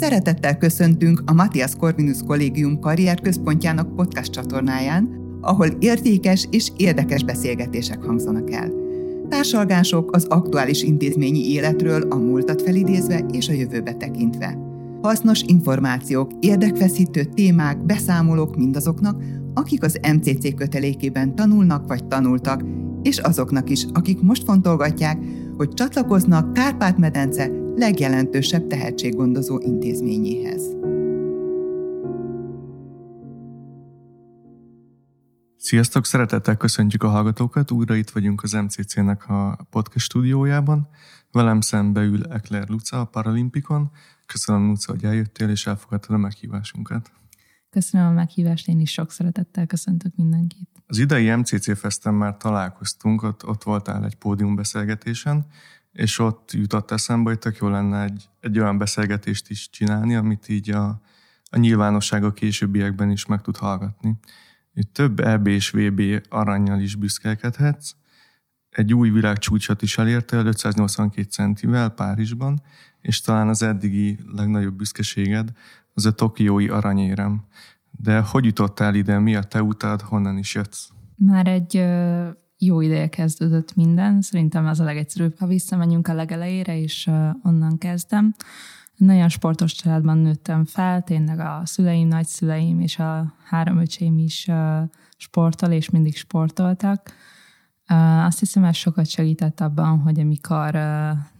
Szeretettel köszöntünk a Matthias Corvinus Kollégium karrierközpontjának podcast csatornáján, ahol értékes és érdekes beszélgetések hangzanak el. Társalgások az aktuális intézményi életről a múltat felidézve és a jövőbe tekintve. Hasznos információk, érdekfeszítő témák, beszámolók mindazoknak, akik az MCC kötelékében tanulnak vagy tanultak, és azoknak is, akik most fontolgatják, hogy csatlakoznak Kárpát-medence legjelentősebb tehetséggondozó intézményéhez. Sziasztok, szeretettel köszöntjük a hallgatókat. Újra itt vagyunk az MCC-nek a podcast stúdiójában. Velem szembe ül Ekler Luca a Paralimpikon. Köszönöm, Luca, hogy eljöttél és elfogadtad a meghívásunkat. Köszönöm a meghívást, én is sok szeretettel köszöntök mindenkit. Az idei MCC Festen már találkoztunk, ott, ott voltál egy pódiumbeszélgetésen, és ott jutott eszembe, hogy tök jó lenne egy, egy olyan beszélgetést is csinálni, amit így a, a nyilvánosság a későbbiekben is meg tud hallgatni. Itt több EB és VB aranyjal is büszkelkedhetsz, egy új világcsúcsot is elértél 582 centivel Párizsban, és talán az eddigi legnagyobb büszkeséged az a tokiói aranyérem. De hogy jutottál ide, mi a te utad, honnan is jössz? Már egy jó ideje kezdődött minden, szerintem ez a legegyszerűbb, ha visszamegyünk a legelejére, és onnan kezdem. Nagyon sportos családban nőttem fel, tényleg a szüleim, nagyszüleim és a három öcsém is sportol, és mindig sportoltak. Azt hiszem, ez sokat segített abban, hogy amikor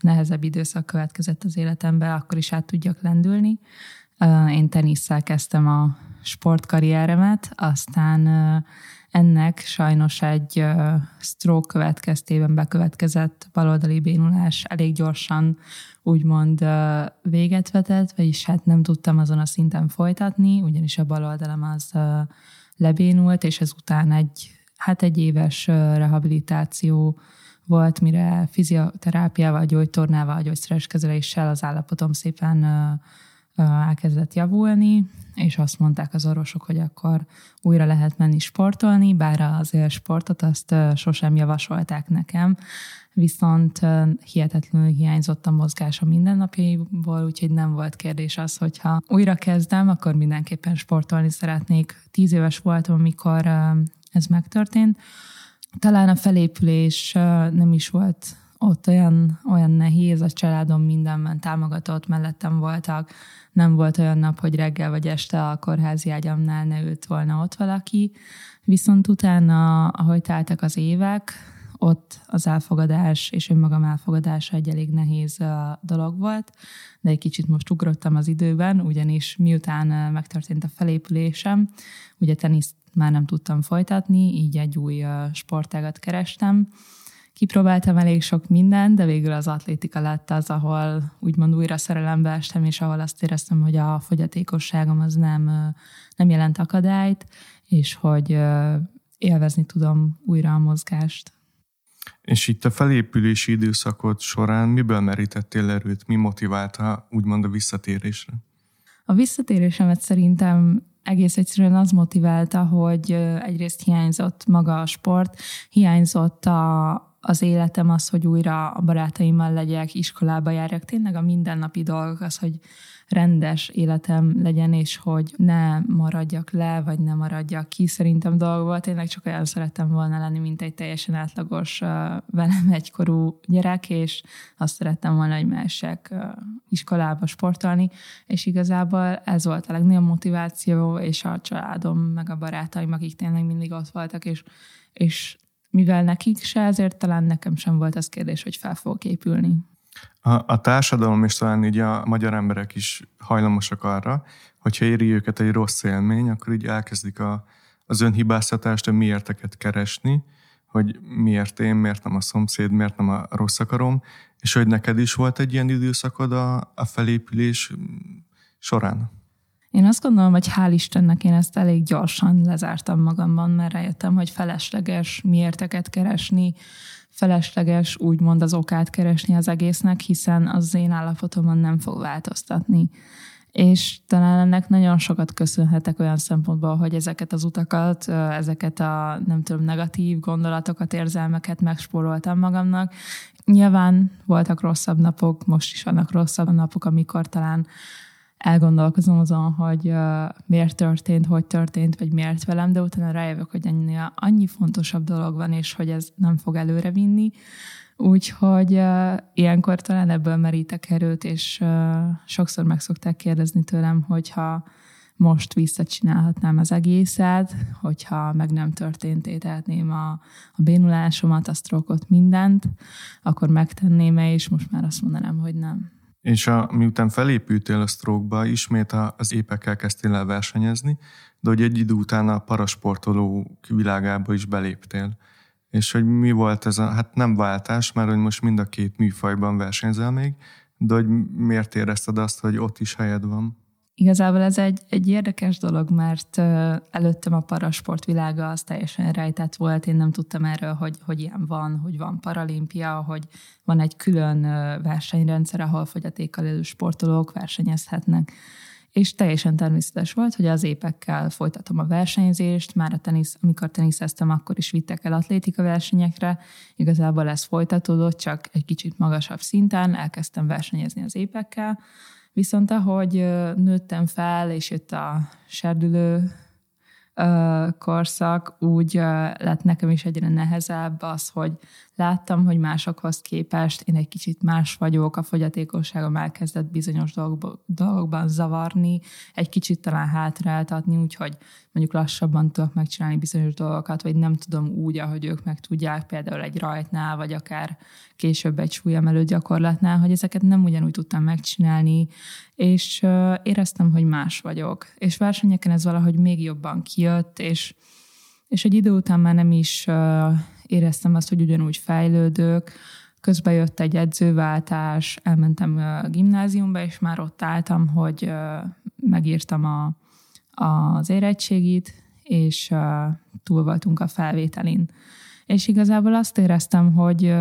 nehezebb időszak következett az életembe, akkor is át tudjak lendülni. Én tenisszel kezdtem a sportkarrieremet, aztán ennek sajnos egy stroke következtében bekövetkezett baloldali bénulás elég gyorsan úgymond véget vetett, vagyis hát nem tudtam azon a szinten folytatni, ugyanis a baloldalam az lebénult, és ezután egy, hát egy éves rehabilitáció volt, mire fizioterápiával, gyógytornával, gyógyszeres kezeléssel az állapotom szépen elkezdett javulni, és azt mondták az orvosok, hogy akkor újra lehet menni sportolni, bár az élsportot azt sosem javasolták nekem, viszont hihetetlenül hiányzott a mozgás a mindennapjaiból, úgyhogy nem volt kérdés az, hogyha újra kezdem, akkor mindenképpen sportolni szeretnék. Tíz éves voltam, amikor ez megtörtént. Talán a felépülés nem is volt ott olyan, olyan nehéz, a családom mindenben támogatott, mellettem voltak, nem volt olyan nap, hogy reggel vagy este a kórházi ágyamnál ne ült volna ott valaki, viszont utána, ahogy teltek az évek, ott az elfogadás és önmagam elfogadása egy elég nehéz dolog volt, de egy kicsit most ugrottam az időben, ugyanis miután megtörtént a felépülésem, ugye teniszt már nem tudtam folytatni, így egy új sportágat kerestem, Kipróbáltam elég sok mindent, de végül az atlétika lett az, ahol úgymond újra szerelembe estem, és ahol azt éreztem, hogy a fogyatékosságom az nem, nem jelent akadályt, és hogy élvezni tudom újra a mozgást. És itt a felépülési időszakot során miből merítettél erőt, mi motiválta úgymond a visszatérésre? A visszatérésemet szerintem egész egyszerűen az motiválta, hogy egyrészt hiányzott maga a sport, hiányzott a, az életem az, hogy újra a barátaimmal legyek, iskolába járjak. Tényleg a mindennapi dolgok az, hogy rendes életem legyen, és hogy ne maradjak le, vagy ne maradjak ki. Szerintem dolgokból tényleg csak olyan szerettem volna lenni, mint egy teljesen átlagos velem egykorú gyerek, és azt szerettem volna, hogy mehessek iskolába sportolni, és igazából ez volt a legnagyobb motiváció, és a családom, meg a barátaim, akik tényleg mindig ott voltak, és és mivel nekik se, ezért talán nekem sem volt az kérdés, hogy fel fogok épülni. A, a társadalom és talán így a magyar emberek is hajlamosak arra, hogyha éri őket egy rossz élmény, akkor így elkezdik a, az önhibáztatást, a miérteket keresni, hogy miért én, miért nem a szomszéd, miért nem a rossz akarom, és hogy neked is volt egy ilyen időszakod a, a felépülés során? Én azt gondolom, hogy hál' Istennek én ezt elég gyorsan lezártam magamban, mert rájöttem, hogy felesleges miérteket keresni, felesleges úgymond az okát keresni az egésznek, hiszen az én állapotomon nem fog változtatni. És talán ennek nagyon sokat köszönhetek olyan szempontból, hogy ezeket az utakat, ezeket a nem tudom, negatív gondolatokat, érzelmeket megspóroltam magamnak. Nyilván voltak rosszabb napok, most is vannak rosszabb napok, amikor talán elgondolkozom azon, hogy uh, miért történt, hogy történt, vagy miért velem, de utána rájövök, hogy ennél annyi fontosabb dolog van, és hogy ez nem fog előre vinni. Úgyhogy uh, ilyenkor talán ebből merítek erőt, és uh, sokszor meg szokták kérdezni tőlem, hogyha most visszacsinálhatnám az egészet, hogyha meg nem történt, ételtném a, a bénulásomat, a sztrókot, mindent, akkor megtenném-e, és most már azt mondanám, hogy nem. És a, miután felépültél a stroke ismét az épekkel kezdtél el versenyezni, de hogy egy idő után a parasportoló világába is beléptél. És hogy mi volt ez a, hát nem váltás, mert hogy most mind a két műfajban versenyzel még, de hogy miért érezted azt, hogy ott is helyed van? Igazából ez egy, egy érdekes dolog, mert előttem a parasport világa az teljesen rejtett volt. Én nem tudtam erről, hogy, hogy ilyen van, hogy van paralimpia, hogy van egy külön versenyrendszer, ahol fogyatékkal élő sportolók versenyezhetnek. És teljesen természetes volt, hogy az épekkel folytatom a versenyzést, már a tenisz, amikor teniszeztem, akkor is vittek el atlétika versenyekre. Igazából ez folytatódott, csak egy kicsit magasabb szinten, elkezdtem versenyezni az épekkel, Viszont ahogy nőttem fel, és jött a serdülő korszak, úgy lett nekem is egyre nehezebb az, hogy láttam, hogy másokhoz képest én egy kicsit más vagyok, a fogyatékosságom elkezdett bizonyos dolgokban zavarni, egy kicsit talán hátráltatni, úgyhogy mondjuk lassabban tudok megcsinálni bizonyos dolgokat, vagy nem tudom úgy, ahogy ők meg tudják, például egy rajtnál, vagy akár később egy súlyemelő gyakorlatnál, hogy ezeket nem ugyanúgy tudtam megcsinálni, és éreztem, hogy más vagyok. És versenyeken ez valahogy még jobban kijött, és, és egy idő után már nem is éreztem azt, hogy ugyanúgy fejlődök, közben jött egy edzőváltás, elmentem a gimnáziumba, és már ott álltam, hogy megírtam a, az érettségit, és túl voltunk a felvételin. És igazából azt éreztem, hogy,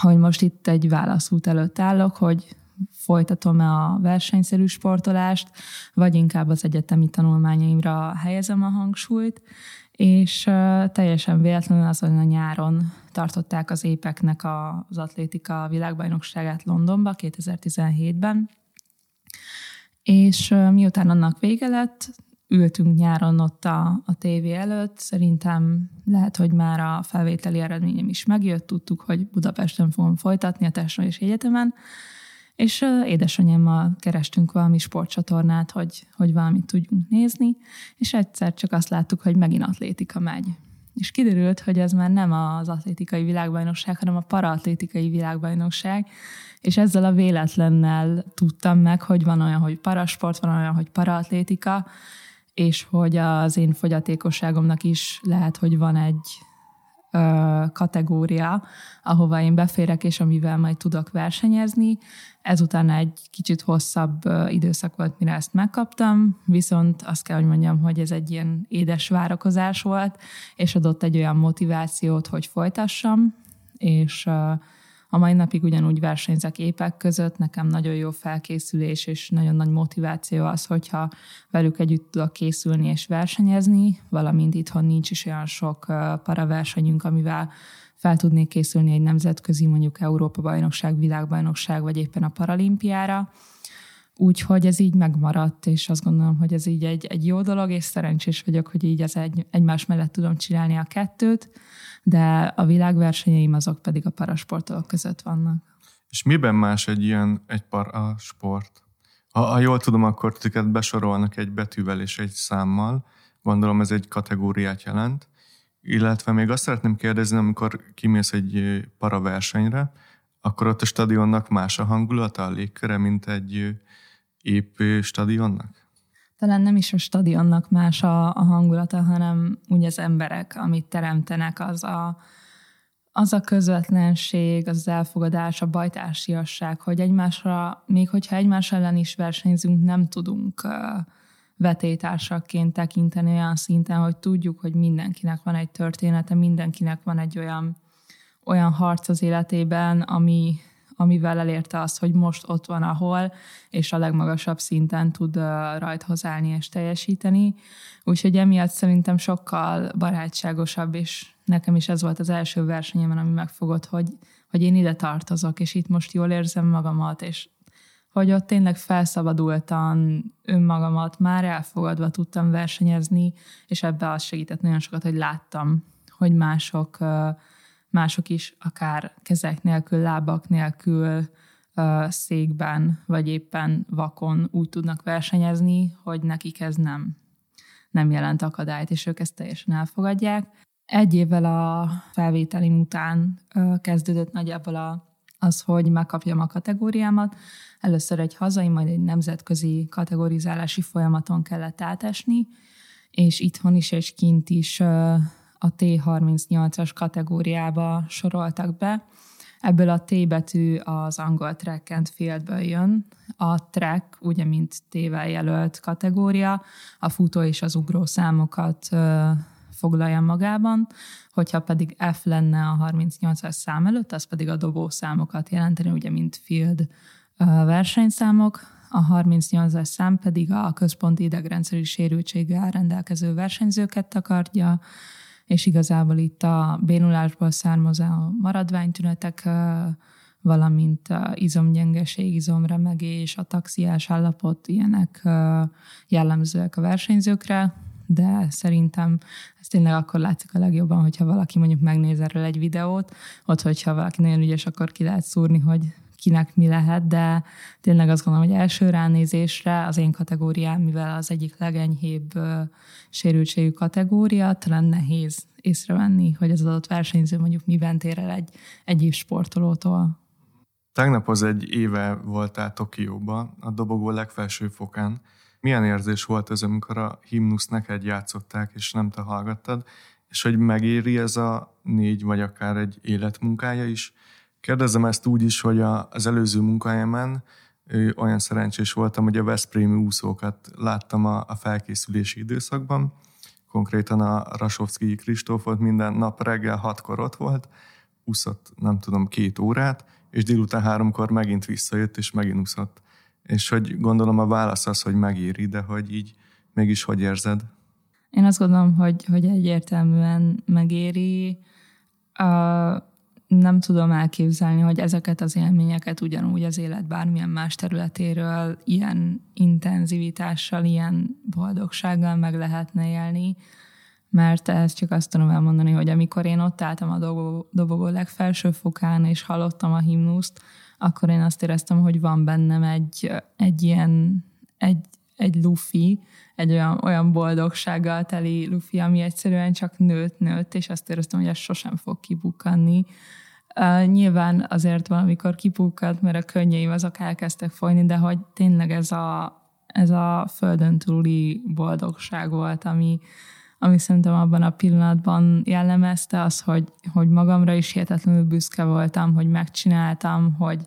hogy most itt egy válaszút előtt állok, hogy folytatom-e a versenyszerű sportolást, vagy inkább az egyetemi tanulmányaimra helyezem a hangsúlyt, és teljesen véletlenül azon a nyáron tartották az épeknek az atlétika világbajnokságát Londonba 2017-ben, és miután annak vége lett, ültünk nyáron ott a, a tévé előtt, szerintem lehet, hogy már a felvételi eredményem is megjött, tudtuk, hogy Budapesten fogom folytatni a és Egyetemen, és édesanyámmal kerestünk valami sportcsatornát, hogy, hogy valamit tudjunk nézni, és egyszer csak azt láttuk, hogy megint atlétika megy. És kiderült, hogy ez már nem az atlétikai világbajnokság, hanem a paraatlétikai világbajnokság, és ezzel a véletlennel tudtam meg, hogy van olyan, hogy parasport, van olyan, hogy paraatlétika, és hogy az én fogyatékosságomnak is lehet, hogy van egy kategória, ahova én beférek, és amivel majd tudok versenyezni. Ezután egy kicsit hosszabb időszak volt, mire ezt megkaptam, viszont azt kell, hogy mondjam, hogy ez egy ilyen édes várakozás volt, és adott egy olyan motivációt, hogy folytassam, és a mai napig ugyanúgy versenyzek épek között, nekem nagyon jó felkészülés és nagyon nagy motiváció az, hogyha velük együtt tudok készülni és versenyezni, valamint itthon nincs is olyan sok paraversenyünk, amivel fel tudnék készülni egy nemzetközi, mondjuk Európa-bajnokság, világbajnokság, vagy éppen a paralimpiára. Úgyhogy ez így megmaradt, és azt gondolom, hogy ez így egy, egy jó dolog, és szerencsés vagyok, hogy így az egy, egymás mellett tudom csinálni a kettőt de a világversenyeim azok pedig a parasportolók között vannak. És miben más egy ilyen egy para sport? Ha, ha jól tudom, akkor tüket besorolnak egy betűvel és egy számmal. Gondolom ez egy kategóriát jelent. Illetve még azt szeretném kérdezni, amikor kimész egy paraversenyre, akkor ott a stadionnak más a hangulata, a légköre, mint egy épp stadionnak? talán nem is a stadionnak más a, a hangulata, hanem úgy az emberek, amit teremtenek, az a, az a közvetlenség, az elfogadás, a bajtársiasság, hogy egymásra, még hogyha egymás ellen is versenyzünk, nem tudunk vetétársakként tekinteni olyan szinten, hogy tudjuk, hogy mindenkinek van egy története, mindenkinek van egy olyan, olyan harc az életében, ami, amivel elérte azt, hogy most ott van, ahol, és a legmagasabb szinten tud rajthoz állni és teljesíteni. Úgyhogy emiatt szerintem sokkal barátságosabb, és nekem is ez volt az első versenyemen, ami megfogott, hogy, hogy én ide tartozok, és itt most jól érzem magamat, és hogy ott tényleg felszabadultan önmagamat már elfogadva tudtam versenyezni, és ebbe az segített nagyon sokat, hogy láttam, hogy mások, mások is akár kezek nélkül, lábak nélkül, székben, vagy éppen vakon úgy tudnak versenyezni, hogy nekik ez nem, nem jelent akadályt, és ők ezt teljesen elfogadják. Egy évvel a felvételim után kezdődött nagyjából a, az, hogy megkapjam a kategóriámat. Először egy hazai, majd egy nemzetközi kategorizálási folyamaton kellett átesni, és itthon is és kint is a T38-as kategóriába soroltak be. Ebből a T betű az angol track and fieldből jön. A track, ugye, mint T-vel jelölt kategória, a futó és az ugró számokat foglalja magában, hogyha pedig F lenne a 38-as szám előtt, az pedig a dobó számokat jelenteni, ugye, mint field versenyszámok, a 38-as szám pedig a központi idegrendszeri sérültséggel rendelkező versenyzőket takarja, és igazából itt a bénulásból származó maradványtünetek, valamint a izomgyengeség, izomremegés, a taxiás állapot, ilyenek jellemzőek a versenyzőkre, de szerintem ez tényleg akkor látszik a legjobban, hogyha valaki mondjuk megnéz erről egy videót, ott, hogyha valaki nagyon ügyes, akkor ki lehet szúrni, hogy kinek mi lehet, de tényleg azt gondolom, hogy első ránézésre az én kategóriám, mivel az egyik legenyhébb sérültségű kategória, talán nehéz észrevenni, hogy az adott versenyző mondjuk miben tér el egy egyéb sportolótól. Tegnap az egy éve voltál Tokióba, a dobogó legfelső fokán. Milyen érzés volt ez, amikor a himnusz neked játszották, és nem te hallgattad, és hogy megéri ez a négy, vagy akár egy életmunkája is, Kérdezem ezt úgy is, hogy a, az előző munkahelyemen olyan szerencsés voltam, hogy a Veszprémi úszókat láttam a, a felkészülési időszakban. Konkrétan a Rasovszki Kristófot minden nap reggel hatkor ott volt, úszott nem tudom két órát, és délután háromkor megint visszajött, és megint úszott. És hogy gondolom a válasz az, hogy megéri, de hogy így mégis hogy érzed? Én azt gondolom, hogy, hogy egyértelműen megéri. Uh, nem tudom elképzelni, hogy ezeket az élményeket ugyanúgy az élet bármilyen más területéről ilyen intenzivitással, ilyen boldogsággal meg lehetne élni, mert ezt csak azt tudom elmondani, hogy amikor én ott álltam a dobogó, legfelső fokán, és hallottam a himnuszt, akkor én azt éreztem, hogy van bennem egy, egy ilyen, egy, egy lufi, egy olyan, olyan boldogsággal teli lufi, ami egyszerűen csak nőtt, nőtt, és azt éreztem, hogy ez sosem fog kibukkanni. Uh, nyilván azért valamikor kipukkadt, mert a könnyeim azok elkezdtek folyni, de hogy tényleg ez a, ez a földön túli boldogság volt, ami, ami szerintem abban a pillanatban jellemezte az, hogy, hogy magamra is hihetetlenül büszke voltam, hogy megcsináltam, hogy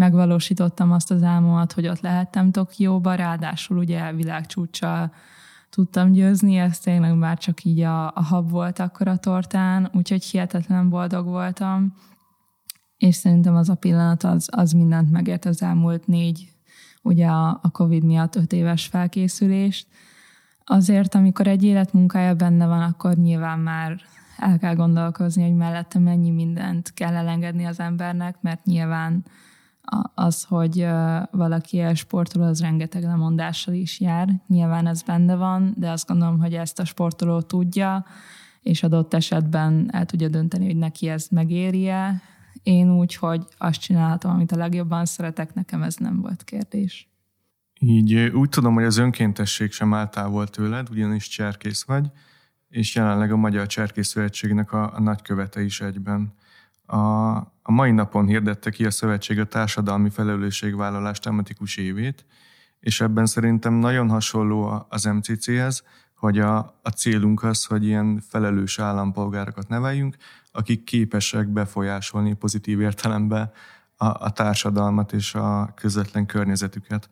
megvalósítottam azt az álmomat, hogy ott lehettem Tokióba, ráadásul ugye világcsúcsa tudtam győzni, ez tényleg már csak így a, a hab volt akkor a tortán, úgyhogy hihetetlen boldog voltam és szerintem az a pillanat az, az mindent megért az elmúlt négy, ugye a, a Covid miatt öt éves felkészülést. Azért, amikor egy életmunkája benne van, akkor nyilván már el kell gondolkozni, hogy mellette mennyi mindent kell elengedni az embernek, mert nyilván az, hogy valaki sportoló, az rengeteg lemondással is jár. Nyilván ez benne van, de azt gondolom, hogy ezt a sportoló tudja, és adott esetben el tudja dönteni, hogy neki ez megéri-e, én úgy, hogy azt csináltam, amit a legjobban szeretek, nekem ez nem volt kérdés. Így úgy tudom, hogy az önkéntesség sem áll távol tőled, ugyanis cserkész vagy, és jelenleg a Magyar Cserkész Szövetségnek a, a nagykövete is egyben. A, a mai napon hirdette ki a szövetség a társadalmi felelősségvállalás tematikus évét, és ebben szerintem nagyon hasonló az MCC-hez, hogy a, a célunk az, hogy ilyen felelős állampolgárokat neveljünk, akik képesek befolyásolni pozitív értelemben a, a társadalmat és a közvetlen környezetüket.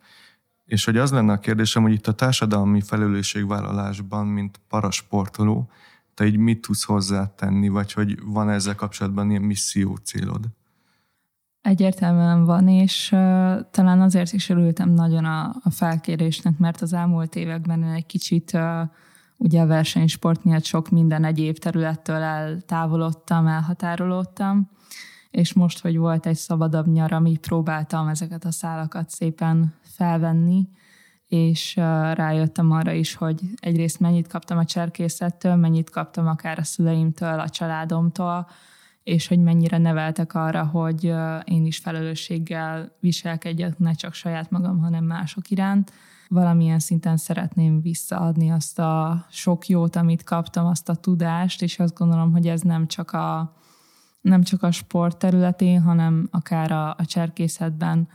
És hogy az lenne a kérdésem, hogy itt a társadalmi felelősségvállalásban, mint parasportoló, te így mit tudsz hozzátenni, vagy hogy van ezzel kapcsolatban ilyen misszió célod? Egyértelműen van, és uh, talán azért is örültem nagyon a, a felkérésnek, mert az elmúlt években egy kicsit uh, ugye a versenysport miatt sok minden egyéb területtől eltávolodtam, elhatárolódtam, és most, hogy volt egy szabadabb nyar, ami próbáltam ezeket a szálakat szépen felvenni, és rájöttem arra is, hogy egyrészt mennyit kaptam a cserkészettől, mennyit kaptam akár a szüleimtől, a családomtól, és hogy mennyire neveltek arra, hogy én is felelősséggel viselkedjek, ne csak saját magam, hanem mások iránt. Valamilyen szinten szeretném visszaadni azt a sok jót, amit kaptam, azt a tudást, és azt gondolom, hogy ez nem csak a, nem csak a sport területén, hanem akár a, a cserkészetben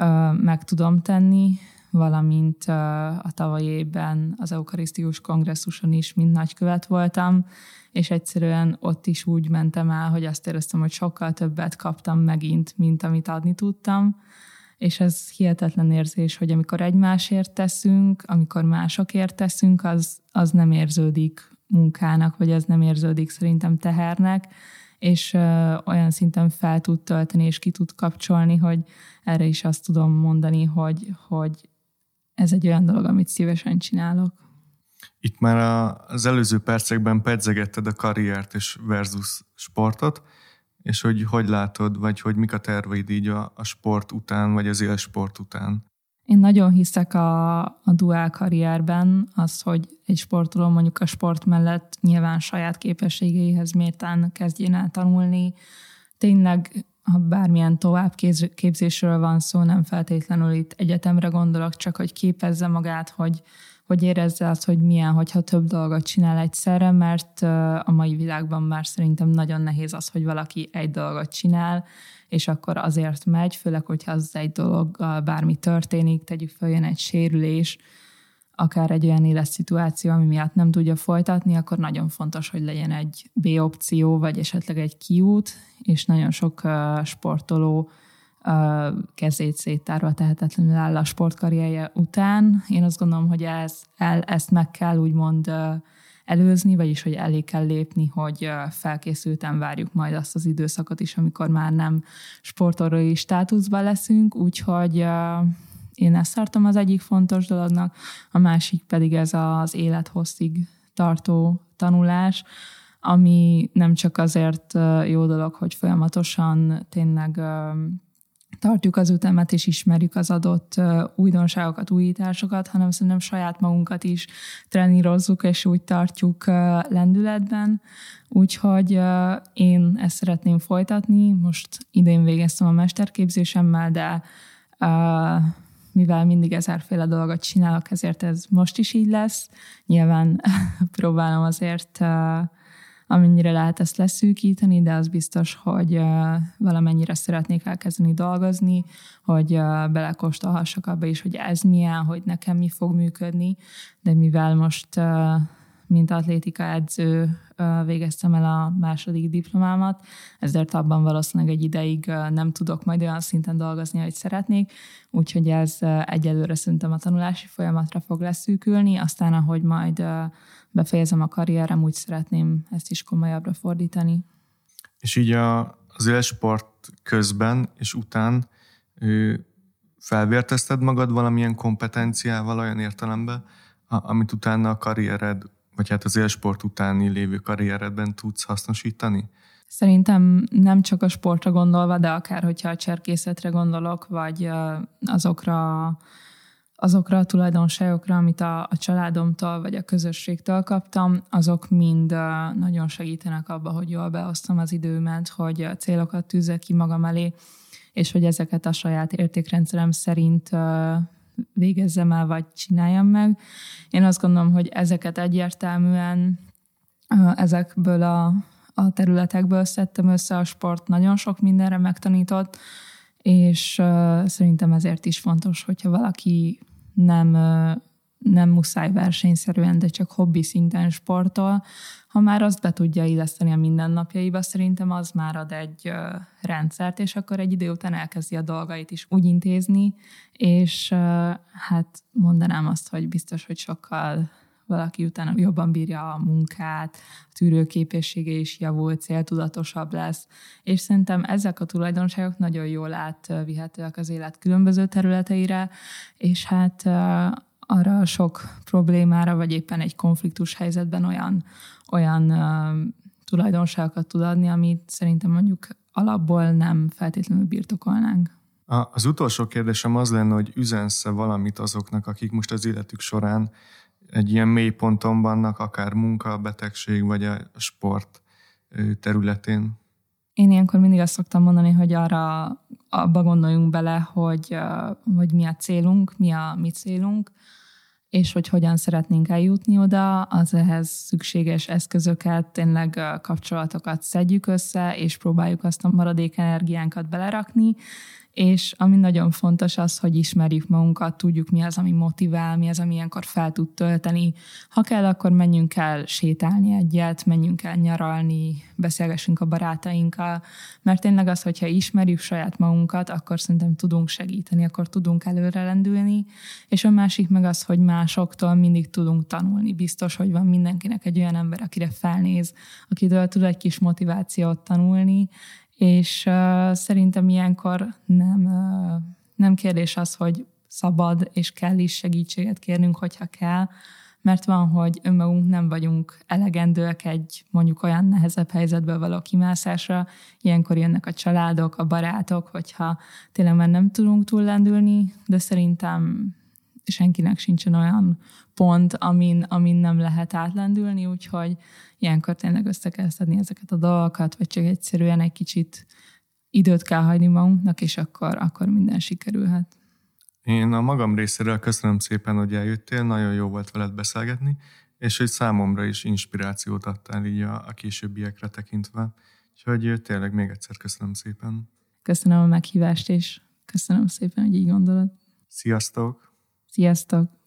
ö, meg tudom tenni, valamint a tavalyi évben az eukarisztikus kongresszuson is mind nagykövet voltam, és egyszerűen ott is úgy mentem el, hogy azt éreztem, hogy sokkal többet kaptam megint, mint amit adni tudtam, és ez hihetetlen érzés, hogy amikor egymásért teszünk, amikor másokért teszünk, az, az nem érződik munkának, vagy az nem érződik szerintem tehernek, és olyan szinten fel tud tölteni, és ki tud kapcsolni, hogy erre is azt tudom mondani, hogy, hogy ez egy olyan dolog, amit szívesen csinálok. Itt már az előző percekben pedzegetted a karriert és versus sportot, és hogy hogy látod, vagy hogy mik a terveid így a, a sport után, vagy az élsport után? Én nagyon hiszek a, a duál karrierben, az, hogy egy sportoló mondjuk a sport mellett nyilván saját képességeihez mértán kezdjen el tanulni, tényleg ha bármilyen továbbképzésről van szó, nem feltétlenül itt egyetemre gondolok, csak hogy képezze magát, hogy, hogy érezze azt, hogy milyen, hogyha több dolgot csinál egyszerre, mert a mai világban már szerintem nagyon nehéz az, hogy valaki egy dolgot csinál, és akkor azért megy, főleg, hogyha az egy dologgal bármi történik, tegyük fel, jön egy sérülés, akár egy olyan életszituáció, ami miatt nem tudja folytatni, akkor nagyon fontos, hogy legyen egy B opció, vagy esetleg egy kiút, és nagyon sok uh, sportoló uh, kezét széttárva tehetetlenül áll a sportkarrierje után. Én azt gondolom, hogy ez, el, ezt meg kell úgymond uh, előzni, vagyis hogy elé kell lépni, hogy felkészülten várjuk majd azt az időszakot is, amikor már nem sportolói státuszban leszünk, úgyhogy én ezt tartom az egyik fontos dolognak, a másik pedig ez az élethosszig tartó tanulás, ami nem csak azért jó dolog, hogy folyamatosan tényleg tartjuk az ütemet és ismerjük az adott újdonságokat, újításokat, hanem szerintem saját magunkat is trenírozzuk, és úgy tartjuk lendületben. Úgyhogy én ezt szeretném folytatni. Most idén végeztem a mesterképzésemmel, de mivel mindig ezerféle dolgot csinálok, ezért ez most is így lesz. Nyilván próbálom azért amennyire lehet ezt leszűkíteni, de az biztos, hogy valamennyire szeretnék elkezdeni dolgozni, hogy belekóstolhassak abba is, hogy ez milyen, hogy nekem mi fog működni, de mivel most mint atlétika edző végeztem el a második diplomámat, ezért abban valószínűleg egy ideig nem tudok majd olyan szinten dolgozni, ahogy szeretnék, úgyhogy ez egyelőre szerintem a tanulási folyamatra fog leszűkülni, aztán ahogy majd befejezem a karrierem, úgy szeretném ezt is komolyabbra fordítani. És így a, az élsport közben és után ő, felvértezted magad valamilyen kompetenciával olyan értelemben, amit utána a karriered vagy hát az élsport utáni lévő karrieredben tudsz hasznosítani? Szerintem nem csak a sportra gondolva, de akár hogyha a cserkészetre gondolok, vagy azokra azokra a tulajdonságokra, amit a, a családomtól vagy a közösségtől kaptam, azok mind nagyon segítenek abba, hogy jól beosztom az időmet, hogy a célokat tűzek ki magam elé, és hogy ezeket a saját értékrendszerem szerint végezzem el, vagy csináljam meg. Én azt gondolom, hogy ezeket egyértelműen ezekből a, a területekből szedtem össze, a sport nagyon sok mindenre megtanított, és szerintem ezért is fontos, hogyha valaki nem, nem muszáj versenyszerűen, de csak hobbi szinten sportol, ha már azt be tudja illeszteni a mindennapjaiba, szerintem az már ad egy rendszert, és akkor egy idő után elkezdi a dolgait is úgy intézni, és hát mondanám azt, hogy biztos, hogy sokkal valaki utána jobban bírja a munkát, a tűrőképessége is javul, céltudatosabb lesz, és szerintem ezek a tulajdonságok nagyon jól átvihetőek az élet különböző területeire, és hát arra sok problémára, vagy éppen egy konfliktus helyzetben olyan, olyan uh, tulajdonságokat tud adni, amit szerintem mondjuk alapból nem feltétlenül birtokolnánk. A, az utolsó kérdésem az lenne, hogy üzensz-e valamit azoknak, akik most az életük során egy ilyen mély ponton vannak, akár munka, betegség, vagy a sport területén? Én ilyenkor mindig azt szoktam mondani, hogy arra abba gondoljunk bele, hogy, hogy mi a célunk, mi a mi célunk, és hogy hogyan szeretnénk eljutni oda, az ehhez szükséges eszközöket, tényleg kapcsolatokat szedjük össze, és próbáljuk azt a maradék energiánkat belerakni, és ami nagyon fontos az, hogy ismerjük magunkat, tudjuk mi az, ami motivál, mi az, ami ilyenkor fel tud tölteni. Ha kell, akkor menjünk el sétálni egyet, menjünk el nyaralni, beszélgessünk a barátainkkal, mert tényleg az, hogyha ismerjük saját magunkat, akkor szerintem tudunk segíteni, akkor tudunk előre lendülni, és a másik meg az, hogy másoktól mindig tudunk tanulni. Biztos, hogy van mindenkinek egy olyan ember, akire felnéz, akitől tud egy kis motivációt tanulni, és uh, szerintem ilyenkor nem, uh, nem kérdés az, hogy szabad és kell is segítséget kérnünk, hogyha kell, mert van, hogy önmagunk nem vagyunk elegendőek egy mondjuk olyan nehezebb helyzetből való kimászásra, ilyenkor jönnek a családok, a barátok, hogyha tényleg már nem tudunk túllendülni, de szerintem senkinek sincsen olyan pont, amin, amin nem lehet átlendülni, úgyhogy ilyenkor tényleg össze kell szedni ezeket a dolgokat, vagy csak egyszerűen egy kicsit időt kell hagyni magunknak, és akkor, akkor minden sikerülhet. Én a magam részéről köszönöm szépen, hogy eljöttél, nagyon jó volt veled beszélgetni, és hogy számomra is inspirációt adtál így a, a későbbiekre tekintve. Úgyhogy tényleg még egyszer köszönöm szépen. Köszönöm a meghívást, és köszönöm szépen, hogy így gondolod. Sziasztok! Sziasztok!